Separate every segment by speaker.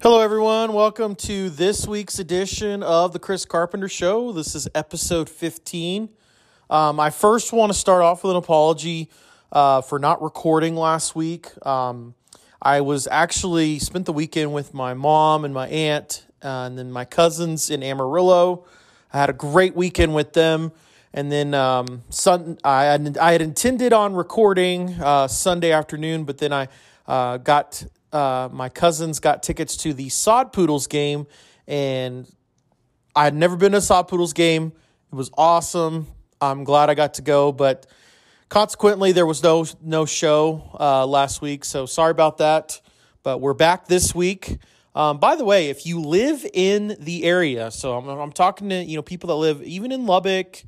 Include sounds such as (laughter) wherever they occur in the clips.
Speaker 1: Hello, everyone. Welcome to this week's edition of the Chris Carpenter Show. This is episode 15. Um, I first want to start off with an apology uh, for not recording last week. Um, I was actually spent the weekend with my mom and my aunt, uh, and then my cousins in Amarillo. I had a great weekend with them. And then um, sun, I, had, I had intended on recording uh, Sunday afternoon, but then I uh, got uh, my cousins got tickets to the Sod Poodles game, and I had never been to a Sod Poodles game. It was awesome. I'm glad I got to go, but consequently, there was no no show uh, last week, so sorry about that. But we're back this week. Um, by the way, if you live in the area, so I'm, I'm talking to you know people that live even in Lubbock,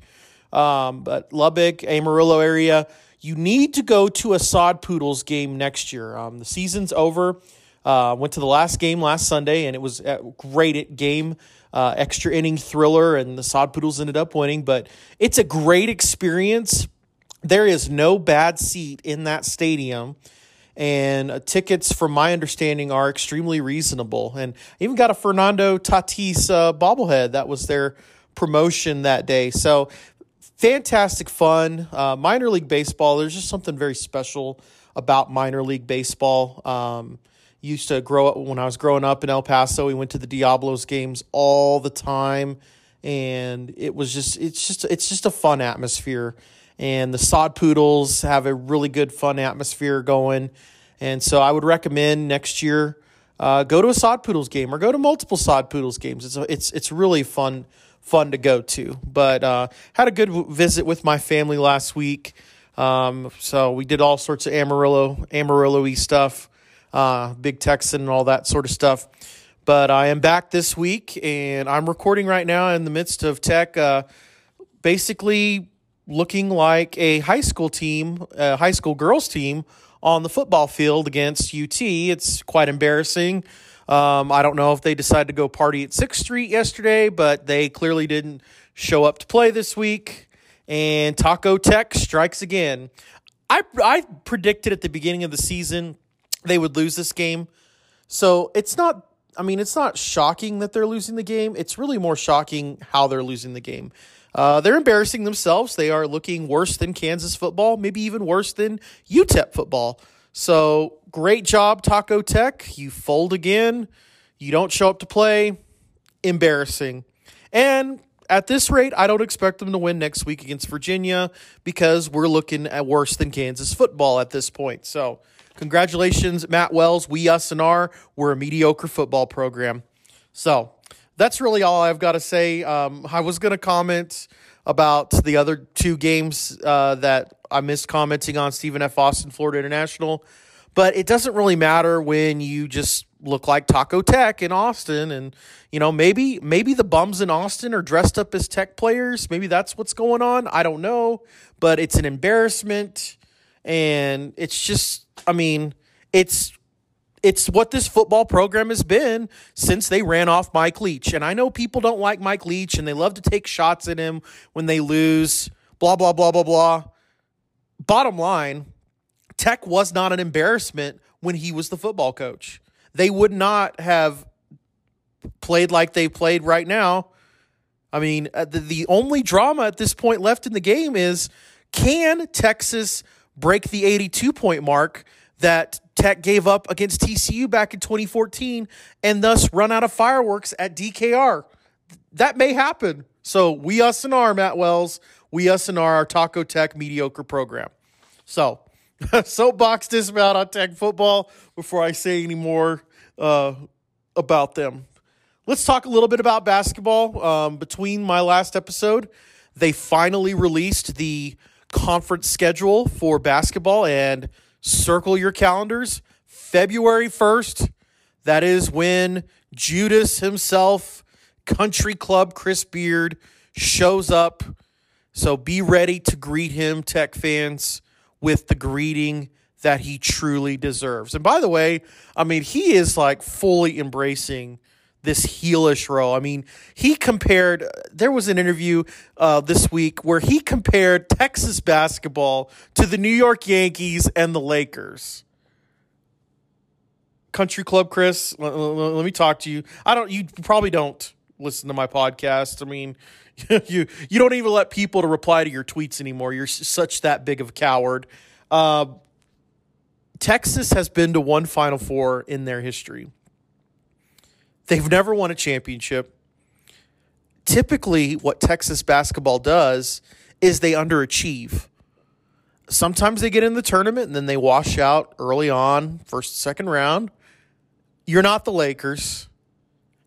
Speaker 1: um, but Lubbock, Amarillo area you need to go to a Sod Poodles game next year. Um, the season's over. Uh, went to the last game last Sunday, and it was a great game, uh, extra inning thriller, and the Sod Poodles ended up winning. But it's a great experience. There is no bad seat in that stadium, and uh, tickets, from my understanding, are extremely reasonable. And I even got a Fernando Tatis uh, bobblehead that was their promotion that day. So fantastic fun. Uh, minor league baseball, there's just something very special about minor league baseball. Um, used to grow up when I was growing up in El Paso. We went to the Diablos games all the time, and it was just it's just it's just a fun atmosphere. And the Sod Poodles have a really good fun atmosphere going, and so I would recommend next year uh, go to a Sod Poodles game or go to multiple Sod Poodles games. It's a, it's it's really fun fun to go to. But uh, had a good visit with my family last week. Um, so we did all sorts of Amarillo, Amarillo-y stuff, uh, Big Texan and all that sort of stuff. But I am back this week, and I'm recording right now in the midst of tech, uh, basically looking like a high school team, a high school girls team on the football field against UT. It's quite embarrassing. Um, I don't know if they decided to go party at 6th Street yesterday, but they clearly didn't show up to play this week. And Taco Tech strikes again. I, I predicted at the beginning of the season they would lose this game. So it's not, I mean, it's not shocking that they're losing the game. It's really more shocking how they're losing the game. Uh, they're embarrassing themselves. They are looking worse than Kansas football, maybe even worse than UTEP football. So great job, Taco Tech. You fold again. You don't show up to play. Embarrassing. And at this rate, I don't expect them to win next week against Virginia because we're looking at worse than Kansas football at this point. So, congratulations, Matt Wells. We, us, and our, we're a mediocre football program. So, that's really all I've got to say. Um, I was going to comment about the other two games uh, that I missed commenting on Stephen F. Austin, Florida International. But it doesn't really matter when you just look like Taco Tech in Austin, and you know maybe maybe the bums in Austin are dressed up as Tech players. Maybe that's what's going on. I don't know, but it's an embarrassment, and it's just I mean it's it's what this football program has been since they ran off Mike Leach. And I know people don't like Mike Leach and they love to take shots at him when they lose, blah, blah, blah, blah, blah. Bottom line, Tech was not an embarrassment when he was the football coach. They would not have played like they played right now. I mean, uh, the, the only drama at this point left in the game is can Texas break the 82 point mark that Tech gave up against TCU back in 2014 and thus run out of fireworks at DKR. That may happen. So we us and our Matt Wells, we us and our, our Taco Tech mediocre program. So (laughs) soapbox dismount on Tech football before I say any more uh, about them. Let's talk a little bit about basketball. Um, between my last episode, they finally released the conference schedule for basketball and circle your calendars. February 1st, that is when Judas himself, country club Chris Beard, shows up. So be ready to greet him, Tech fans, with the greeting that he truly deserves. And by the way, I mean, he is like fully embracing this heelish role. I mean, he compared, there was an interview uh, this week where he compared Texas basketball to the New York Yankees and the Lakers. country club, Chris. Let, let, let me talk to you. I don't. You probably don't listen to my podcast. I mean, (laughs) you you don't even let people to reply to your tweets anymore. You're such that big of a coward. Uh, Texas has been to one Final Four in their history. They've never won a championship. Typically, what Texas basketball does is they underachieve. Sometimes they get in the tournament and then they wash out early on, first, second round. You're not the Lakers.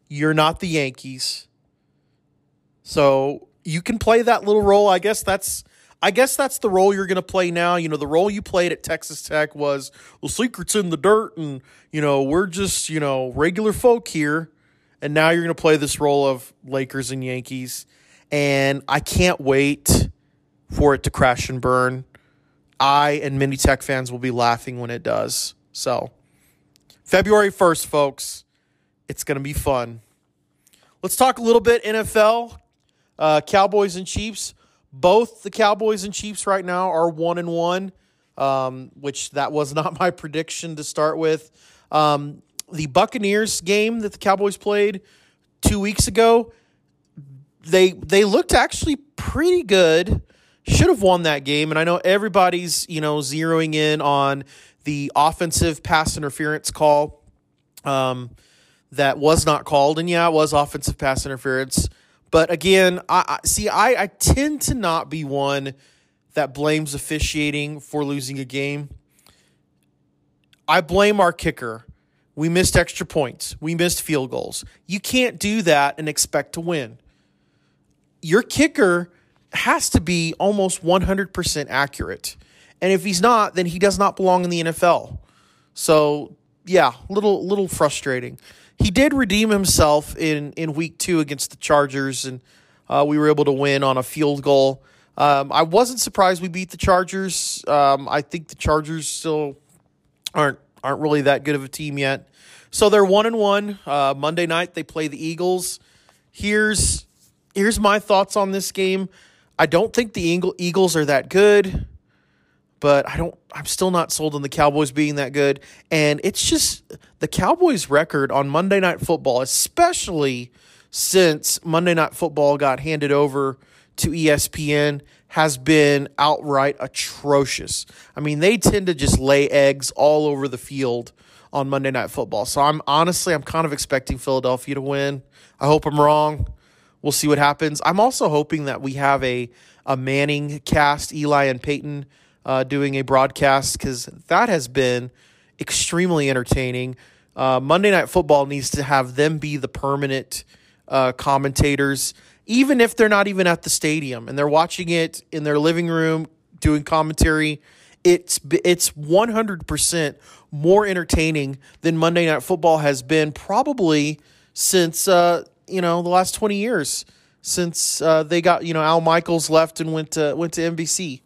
Speaker 1: You're not the Yankees. So you can play that little role. I guess that's I guess that's the role you're going to play now. You know, the role you played at Texas Tech was, well, secrets in the dirt, and, you know, we're just, you know, regular folk here. And now you're going to play this role of Lakers and Yankees. And I can't wait for it to crash and burn. I and many Tech fans will be laughing when it does. So, February 1st, folks, it's going to be fun. Let's talk a little bit NFL. Uh, Cowboys and Chiefs. Both the Cowboys and Chiefs right now are one and one, um, which that was (laughs) not my prediction to start with. Um, the Buccaneers game that the Cowboys played two weeks ago, they they looked actually pretty good. Should have won that game, and I know everybody's you know zeroing in on the offensive pass interference call um, that was not called, and yeah, it was offensive pass interference. But again, I, I see. I, I tend to not be one that blames officiating for losing a game. I blame our kicker. We missed extra points. We missed field goals. You can't do that and expect to win. Your kicker has to be almost 100% accurate. And if he's not, then he does not belong in the NFL. So, yeah, little little frustrating he did redeem himself in in week two against the Chargers, and uh, we were able to win on a field goal. Um, I wasn't surprised we beat the Chargers. Um, I think the Chargers still aren't aren't really that good of a team yet. So they're one and one. Uh, Monday night they play the Eagles. Here's here's my thoughts on this game. I don't think the Eagles are that good but I don't I'm still not sold on the Cowboys being that good. And it's just the Cowboys record on Monday Night Football, especially since Monday Night Football got handed over to ESPN has been outright atrocious. I mean, they tend to just lay eggs all over the field on Monday Night Football. So I'm honestly I'm kind of expecting Philadelphia to win. I hope I'm wrong. We'll see what happens. I'm also hoping that we have a a Manning cast, Eli and Peyton uh, doing a broadcast because that has been extremely entertaining. Uh, Monday Night Football needs to have them be the permanent uh, commentators, even if they're not even at the stadium and they're watching it in their living room doing commentary. It's it's one hundred percent more entertaining than Monday Night Football has been probably since uh, you know the last twenty years since uh, they got you know Al Michaels left and went to went to NBC.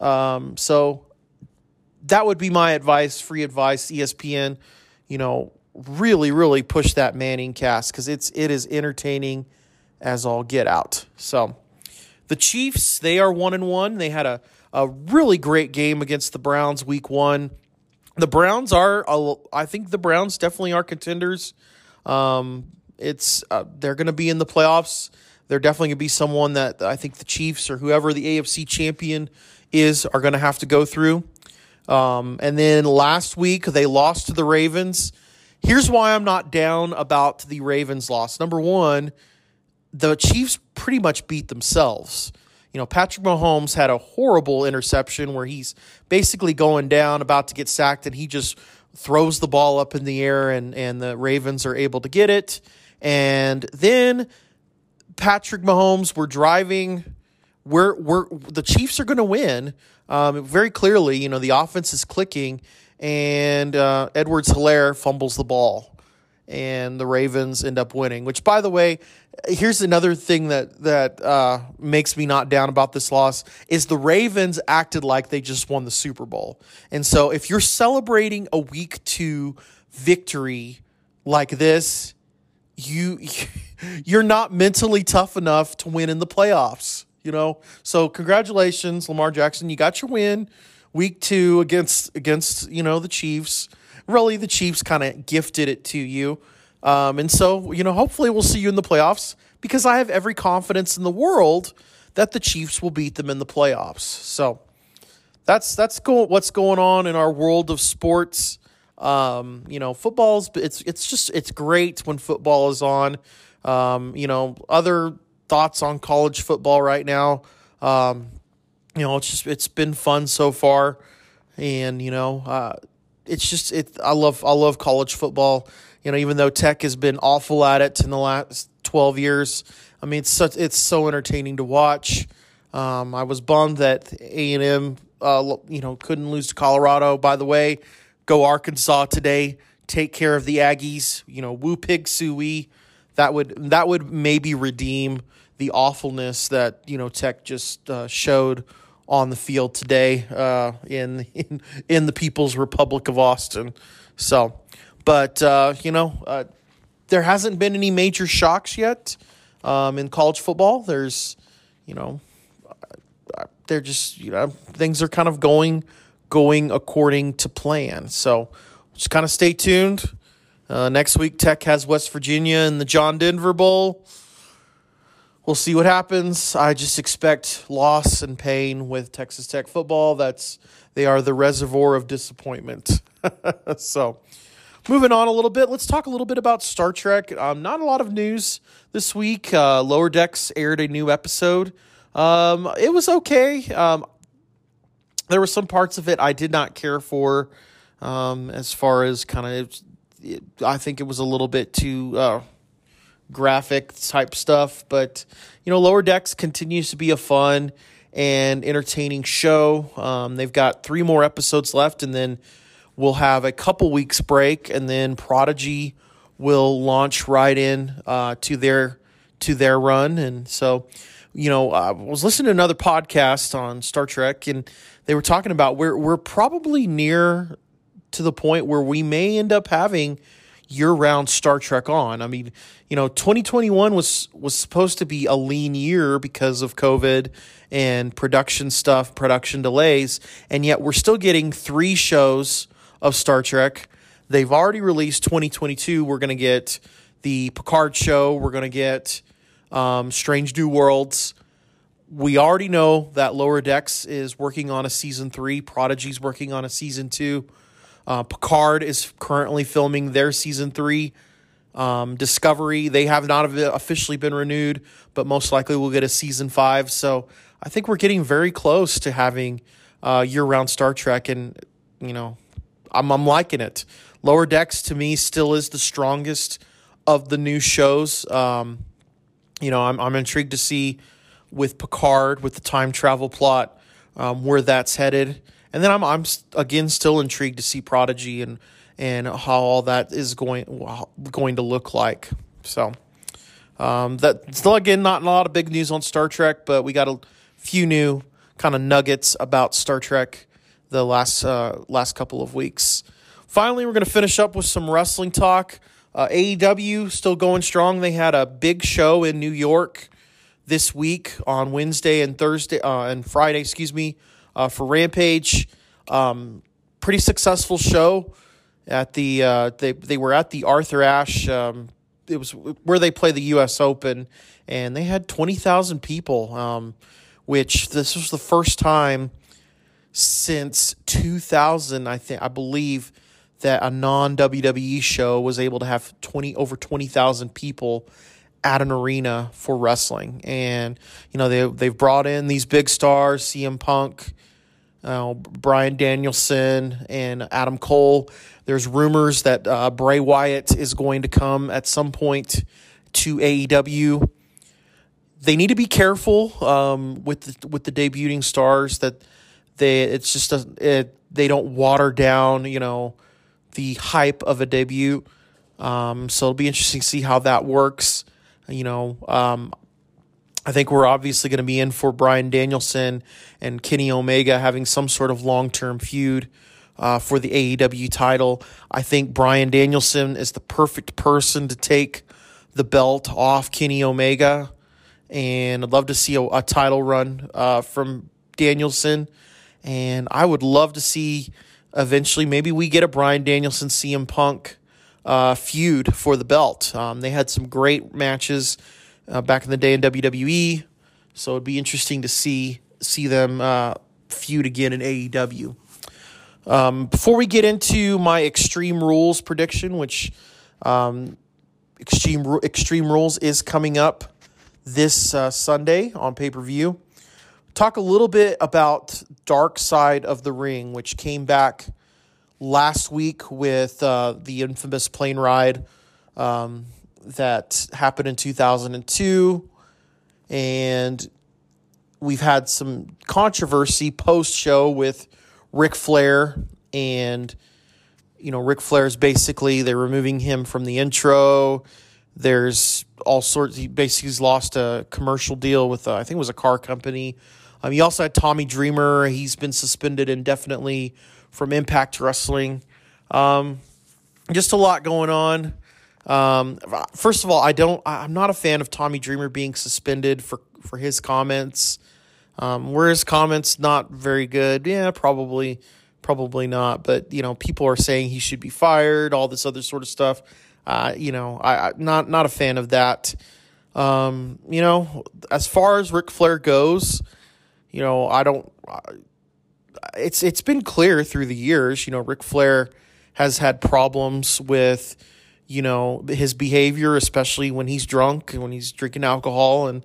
Speaker 1: Um, so that would be my advice, free advice, ESPN. You know, really, really push that Manning cast because it's it is entertaining as all get out. So the Chiefs, they are one and one. They had a, a really great game against the Browns week one. The Browns are, I think the Browns definitely are contenders. Um, it's uh, they're going to be in the playoffs. They're definitely going to be someone that I think the Chiefs or whoever the AFC champion is are going to have to go through. Um, and then last week they lost to the Ravens. Here's why I'm not down about the Ravens loss. Number one, the Chiefs pretty much beat themselves. You know, Patrick Mahomes had a horrible interception where he's basically going down, about to get sacked, and he just throws the ball up in the air, and, and the Ravens are able to get it. And then Patrick Mahomes were driving we're we're the Chiefs are going to win. Um, very clearly, you know the offense is clicking, and uh, Edwards Helaire fumbles the ball, and the Ravens end up winning. Which, by the way, here's another thing that that uh, makes me not down about this loss is the Ravens acted like they just won the Super Bowl, and so if you're celebrating a week two victory like this, you (laughs) you're not mentally tough enough to win in the playoffs you know. So congratulations, Lamar Jackson. You got your win week two against against, you know, the Chiefs. really the Chiefs kind of gifted it to you. Um, and so, you know, hopefully we'll see you in the playoffs because I have every confidence in the world that the Chiefs will beat them in the playoffs. So that's that's go- what's going on in our world of sports. Um, you know, football's it's it's just it's great when football is on. Um, you know, other thoughts on college football right now. Um, you know, it's just it's been fun so far, and you know, uh, it's just it. I love I love college football. You know, even though Tech has been awful at it in the last twelve years, I mean, it's such it's so entertaining to watch. Um, I was bummed that A and M, uh, you know, couldn't lose to Colorado. By the way, go Arkansas today. Take care of the Aggies. You know, woo pig sooie. That would that would maybe redeem the awfulness that you know Tech just uh, showed on the field today uh, in, in in the People's Republic of Austin. So, but uh, you know, uh, there hasn't been any major shocks yet um, in college football. There's, you know, uh, they're just you know things are kind of going going according to plan. So, just kind of stay tuned. Uh, next week, Tech has West Virginia in the John Denver Bowl we'll see what happens. I just expect loss and pain with Texas Tech football. That's they are the reservoir of disappointment. (laughs) so, moving on a little bit, let's talk a little bit about Star Trek. Um, not a lot of news this week. Uh, Lower Decks aired a new episode. Um, it was okay. Um, there were some parts of it I did not care for. Um, as far as kind of, I think it was a little bit too. Uh, graphic type stuff. But, you know, Lower Decks continues to be a fun and entertaining show. Um, they've got three more episodes left, and then we'll have a couple weeks break, and then Prodigy will launch right in uh, to their to their run. And so, you know, I was listening to another podcast on Star Trek, and they were talking about we're we're probably near to the point where we may end up having year round Star Trek on. I mean, you know, 2021 was was supposed to be a lean year because of COVID and production stuff, production delays, and yet we're still getting three shows of Star Trek. They've already released 2022. We're going to get the Picard show. We're going to get um, Strange New Worlds. We already know that Lower Decks is working on a season three. Prodigy's working on a season two. Uh, Picard is currently filming their season three. Um, Discovery, they have not officially been renewed, but most likely we'll get a season five. So I think we're getting very close to having uh, year round Star Trek, and you know, I'm I'm liking it. Lower Decks to me still is the strongest of the new shows. Um, you know, I'm I'm intrigued to see with Picard with the time travel plot um, where that's headed. And then I'm I'm again still intrigued to see Prodigy and and how all that is going going to look like. So um, that still again not a lot of big news on Star Trek, but we got a few new kind of nuggets about Star Trek the last uh, last couple of weeks. Finally, we're going to finish up with some wrestling talk. Uh, AEW still going strong. They had a big show in New York this week on Wednesday and Thursday uh, and Friday, excuse me, uh, for Rampage. Um, pretty successful show at the uh, they they were at the Arthur Ashe. Um, it was where they play the U.S. Open, and they had twenty thousand people. Um, which this was the first time since two thousand. I think I believe that a non WWE show was able to have twenty over twenty thousand people at an arena for wrestling, and you know they they've brought in these big stars, CM Punk uh, Bryan Danielson and Adam Cole. There's rumors that uh, Bray Wyatt is going to come at some point to AEW. They need to be careful um, with the, with the debuting stars that they it's just a, it, they don't water down you know the hype of a debut. Um, so it'll be interesting to see how that works. You know, um, I think we're obviously going to be in for Bryan Danielson and Kenny Omega having some sort of long term feud uh, for the AEW title. I think Bryan Danielson is the perfect person to take the belt off Kenny Omega. And I'd love to see a, a title run uh, from Danielson. And I would love to see eventually maybe we get a Bryan Danielson CM Punk uh, feud for the belt. Um, they had some great matches uh, back in the day in WWE, so it'd be interesting to see see them uh, feud again in AEW. Um, before we get into my Extreme Rules prediction, which um, Extreme Extreme Rules is coming up this uh, Sunday on pay per view. Talk a little bit about Dark Side of the Ring, which came back last week with uh, the infamous plane ride um, that happened in 2002. And we've had some controversy post show with Ric Flair. And, you know, Ric Flair's basically, they're removing him from the intro. There's all sorts, he basically lost a commercial deal with, uh, I think it was a car company. Um, he also had Tommy Dreamer. He's been suspended indefinitely from Impact Wrestling. Um, just a lot going on. Um, first of all, I don't. I'm not a fan of Tommy Dreamer being suspended for for his comments. Um, were his comments not very good? Yeah, probably, probably not. But you know, people are saying he should be fired. All this other sort of stuff. Uh, you know, I, I not not a fan of that. Um, you know, as far as Ric Flair goes, you know, I don't. It's it's been clear through the years. You know, Ric Flair has had problems with, you know, his behavior, especially when he's drunk and when he's drinking alcohol, and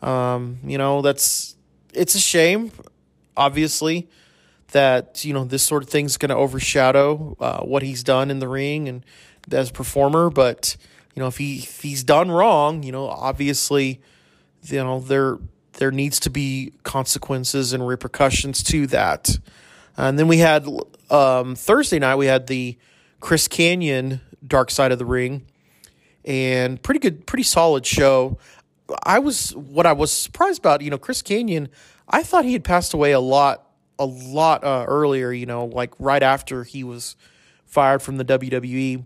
Speaker 1: um, you know, that's it's a shame, obviously, that you know this sort of thing's going to overshadow uh, what he's done in the ring and as performer. But you know, if he if he's done wrong, you know, obviously, you know, there there needs to be consequences and repercussions to that. And then we had um, Thursday night, we had the Chris Kanyon Dark Side of the Ring, and pretty good, pretty solid show. I was what I was surprised about. You know, Chris Kanyon. I thought he had passed away a lot, a lot uh, earlier. You know, like right after he was fired from the WWE.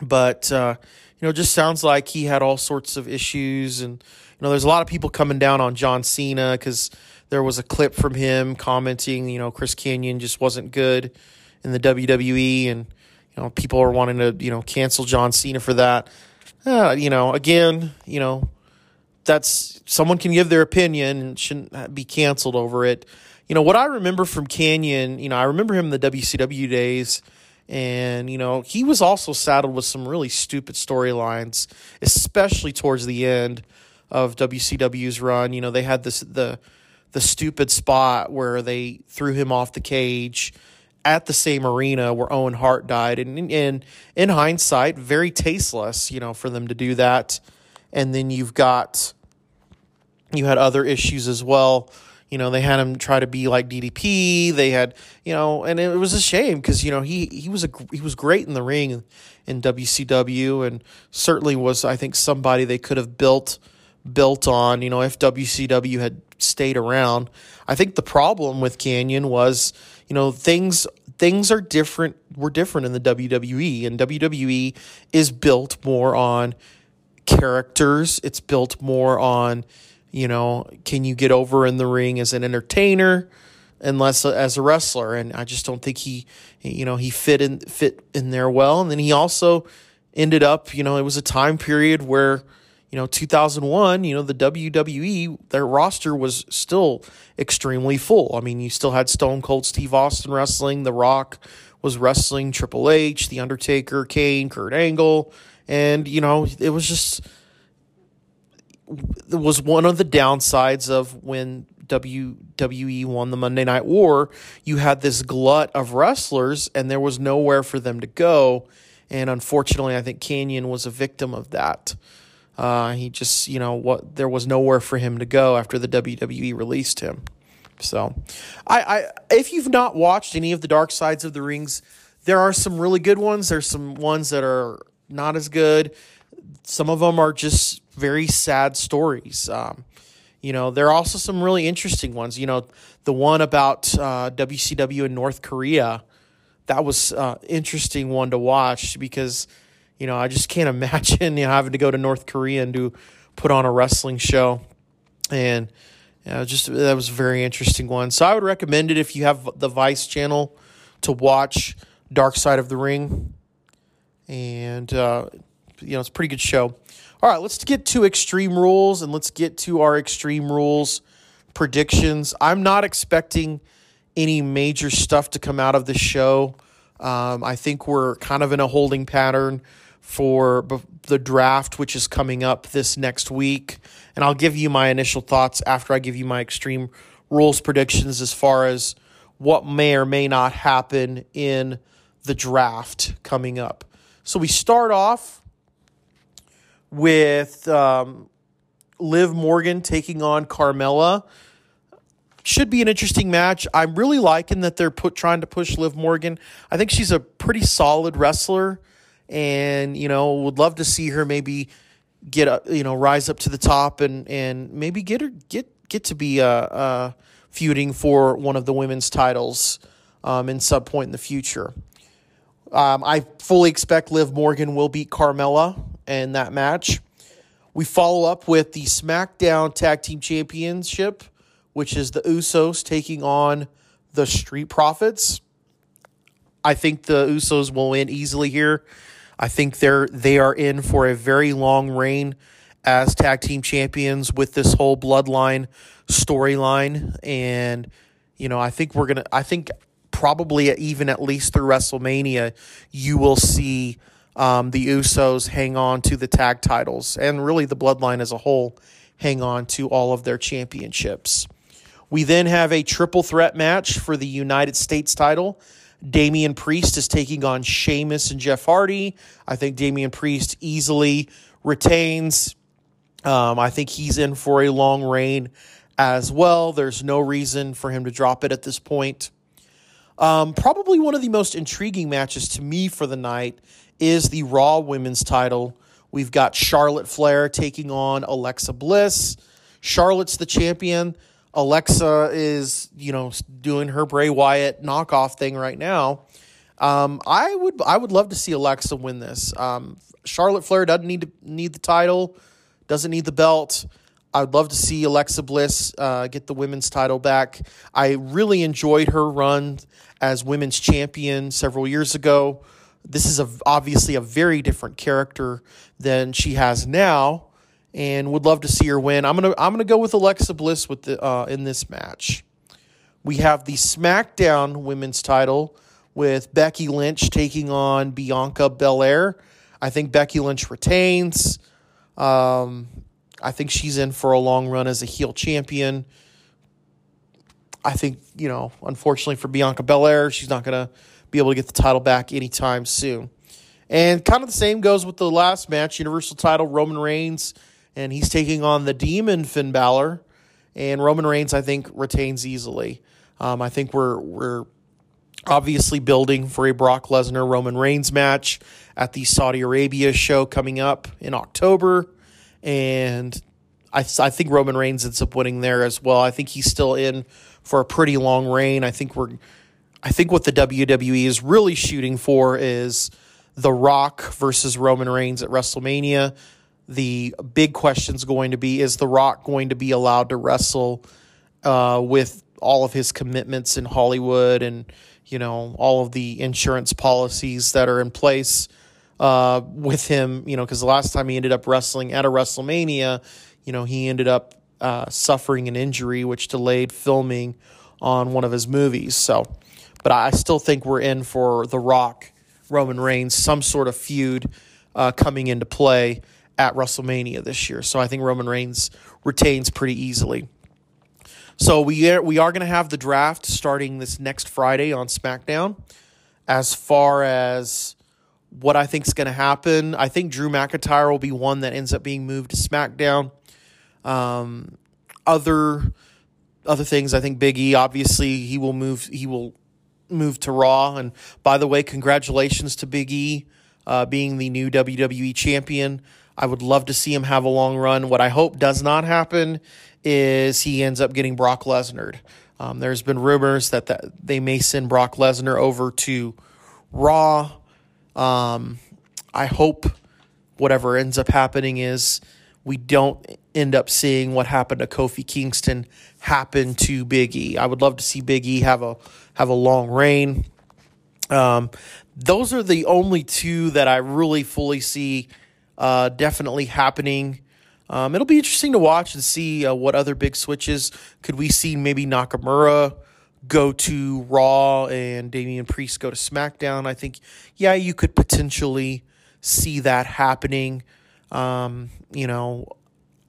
Speaker 1: But uh, you know, just sounds like he had all sorts of issues and you know, there's a lot of people coming down on John Cena because there was a clip from him commenting, you know, Chris Kanyon just wasn't good in the WWE, and you know, people are wanting to, you know, cancel John Cena for that. Uh, you know, again, you know, that's someone can give their opinion and shouldn't be canceled over it. You know, what I remember from Kanyon, you know, I remember him in the WCW days. And, you know, he was also saddled with some really stupid storylines, especially towards the end of WCW's run. You know, they had this the the stupid spot where they threw him off the cage at the same arena where Owen Hart died, and in in hindsight, very tasteless. You know, for them to do that, and then you've got you had other issues as well. You know, they had him try to be like DDP. They had, you know, and it was a shame because you know he he was a he was great in the ring in WCW, and certainly was I think somebody they could have built built on, you know, if WCW had stayed around. I think the problem with Kanyon was, you know, things things are different were different in the WWE and WWE is built more on characters. It's built more on, you know, can you get over in the ring as an entertainer and less as a wrestler and I just don't think he you know, he fit in fit in there well and then he also ended up, you know, it was a time period where you know, 2001, you know, the WWE, their roster was still extremely full. I mean, you still had Stone Cold Steve Austin wrestling, The Rock was wrestling, Triple H, The Undertaker, Kane, Kurt Angle, and, you know, it was just, it was one of the downsides of when WWE won the Monday Night War. You had this glut of wrestlers, and there was nowhere for them to go. And unfortunately, I think Kanyon was a victim of that. Uh, he just, you know, what there was nowhere for him to go after the WWE released him. So, I, I if you've not watched any of the Dark Sides of the Rings, there are some really good ones. There's some ones that are not as good. Some of them are just very sad stories. Um, you know, there are also some really interesting ones. You know, the one about uh, WCW in North Korea, that was uh, interesting one to watch because you know, I just can't (laughs) imagine you know, having to go to North Korea and do put on a wrestling show. And you know, just that was a very interesting one. So I would recommend it if you have the Vice channel to watch Dark Side of the Ring. And, uh, you know, it's a pretty good show. All right, let's get to Extreme Rules and let's get to our Extreme Rules predictions. I'm not expecting any major stuff to come out of the show. Um, I think we're kind of in a holding pattern for the draft, which is coming up this next week. And I'll give you my initial thoughts after I give you my Extreme Rules predictions as far as what may or may not happen in the draft coming up. So we start off with um, Liv Morgan taking on Carmella. Should be an interesting match. I'm really liking that they're put trying to push Liv Morgan. I think she's a pretty solid wrestler, and you know would love to see her maybe get up, you know, rise up to the top and and maybe get her get get to be uh, uh feuding for one of the women's titles um, in some point in the future. Um, I fully expect Liv Morgan will beat Carmella in that match. We follow up with the SmackDown Tag Team Championship, which is the Usos taking on the Street Profits. I think the Usos will win easily here. I think they're they are in for a very long reign as tag team champions with this whole bloodline storyline and you know, I think we're going to I think probably even at least through WrestleMania you will see um, the Usos hang on to the tag titles and really the bloodline as a whole hang on to all of their championships. We then have a triple threat match for the United States title. Damian Priest is taking on Sheamus and Jeff Hardy. I think Damian Priest easily retains. Um, I think he's in for a long reign as well. There's no reason for him to drop it at this point. Um, probably one of the most intriguing matches to me for the night is the Raw Women's title. We've got Charlotte Flair taking on Alexa Bliss. Charlotte's the champion. Alexa is, you know, doing her Bray Wyatt knockoff thing right now. Um, I would I would love to see Alexa win this. Um, Charlotte Flair doesn't need to need the title, doesn't need the belt. I'd love to see Alexa Bliss uh, get the women's title back. I really enjoyed her run as women's champion several years ago. This is a, obviously a very different character than she has now, and would love to see her win. I'm gonna I'm gonna go with Alexa Bliss with the uh, in this match. We have the SmackDown Women's Title with Becky Lynch taking on Bianca Belair. I think Becky Lynch retains. Um, I think she's in for a long run as a heel champion. I think, you know, unfortunately for Bianca Belair, she's not to be able to get the title back anytime soon. And kind of the same goes with the last match Universal title, Roman Reigns, and he's taking on the demon Finn Balor. And Roman Reigns, I think, retains easily. Um, I think we're, we're obviously building for a Brock Lesnar Roman Reigns match at the Saudi Arabia show coming up in October. And I, I think Roman Reigns ends up winning there as well. I think he's still in for a pretty long reign. I think we're I think what the WWE is really shooting for is The Rock versus Roman Reigns at WrestleMania. The big question is going to be is The Rock going to be allowed to wrestle uh, with all of his commitments in Hollywood and you know all of the insurance policies that are in place uh, with him? You know because the last time he ended up wrestling at a WrestleMania you know he ended up uh, suffering an injury which delayed filming on one of his movies. So but I still think we're in for The Rock, Roman Reigns, some sort of feud uh, coming into play at WrestleMania this year. So I think Roman Reigns retains pretty easily. So we are, we are going to have the draft starting this next Friday on SmackDown. As far as what I think is going to happen, I think Drew McIntyre will be one that ends up being moved to SmackDown. Um, other other things, I think Big E obviously he will move. He will move to Raw. And by the way, congratulations to Big E uh, being the new WWE champion. I would love to see him have a long run. What I hope does not happen is he ends up getting Brock Lesnar. Um, there's been rumors that, that they may send Brock Lesnar over to Raw. Um, I hope whatever ends up happening is we don't end up seeing what happened to Kofi Kingston happen to Big E. I would love to see Big E have a have a long reign. Um, those are the only two that I really fully see uh, definitely happening. Um, it'll be interesting to watch and see uh, what other big switches could we see. Maybe Nakamura go to Raw and Damian Priest go to SmackDown. I think, yeah, you could potentially see that happening. Um, you know,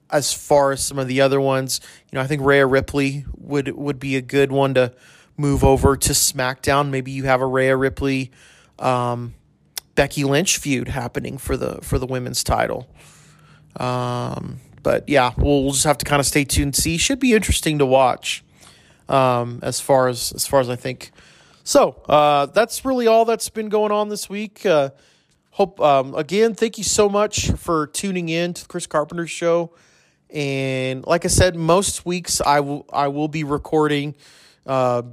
Speaker 1: as far as some of the other ones, you know, I think Rhea Ripley would would be a good one to move over to SmackDown. Maybe you have a Rhea Ripley, um, Becky Lynch feud happening for the for the women's title. Um, but yeah, we'll, just have to kind of stay tuned see. Should be interesting to watch. Um, as far as as far as I think. So uh, that's really all that's been going on this week. Uh, hope um, again, thank you so much for tuning in to the Chris Carpenter Show. And like I said, most weeks I will I will be recording. Uh,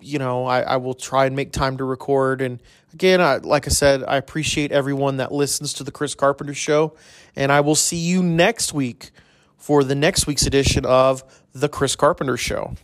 Speaker 1: you know, I, I will try and make time to record. And again, I, like I said, I appreciate everyone that listens to the Chris Carpenter Show. And I will see you next week for the next week's edition of the Chris Carpenter Show.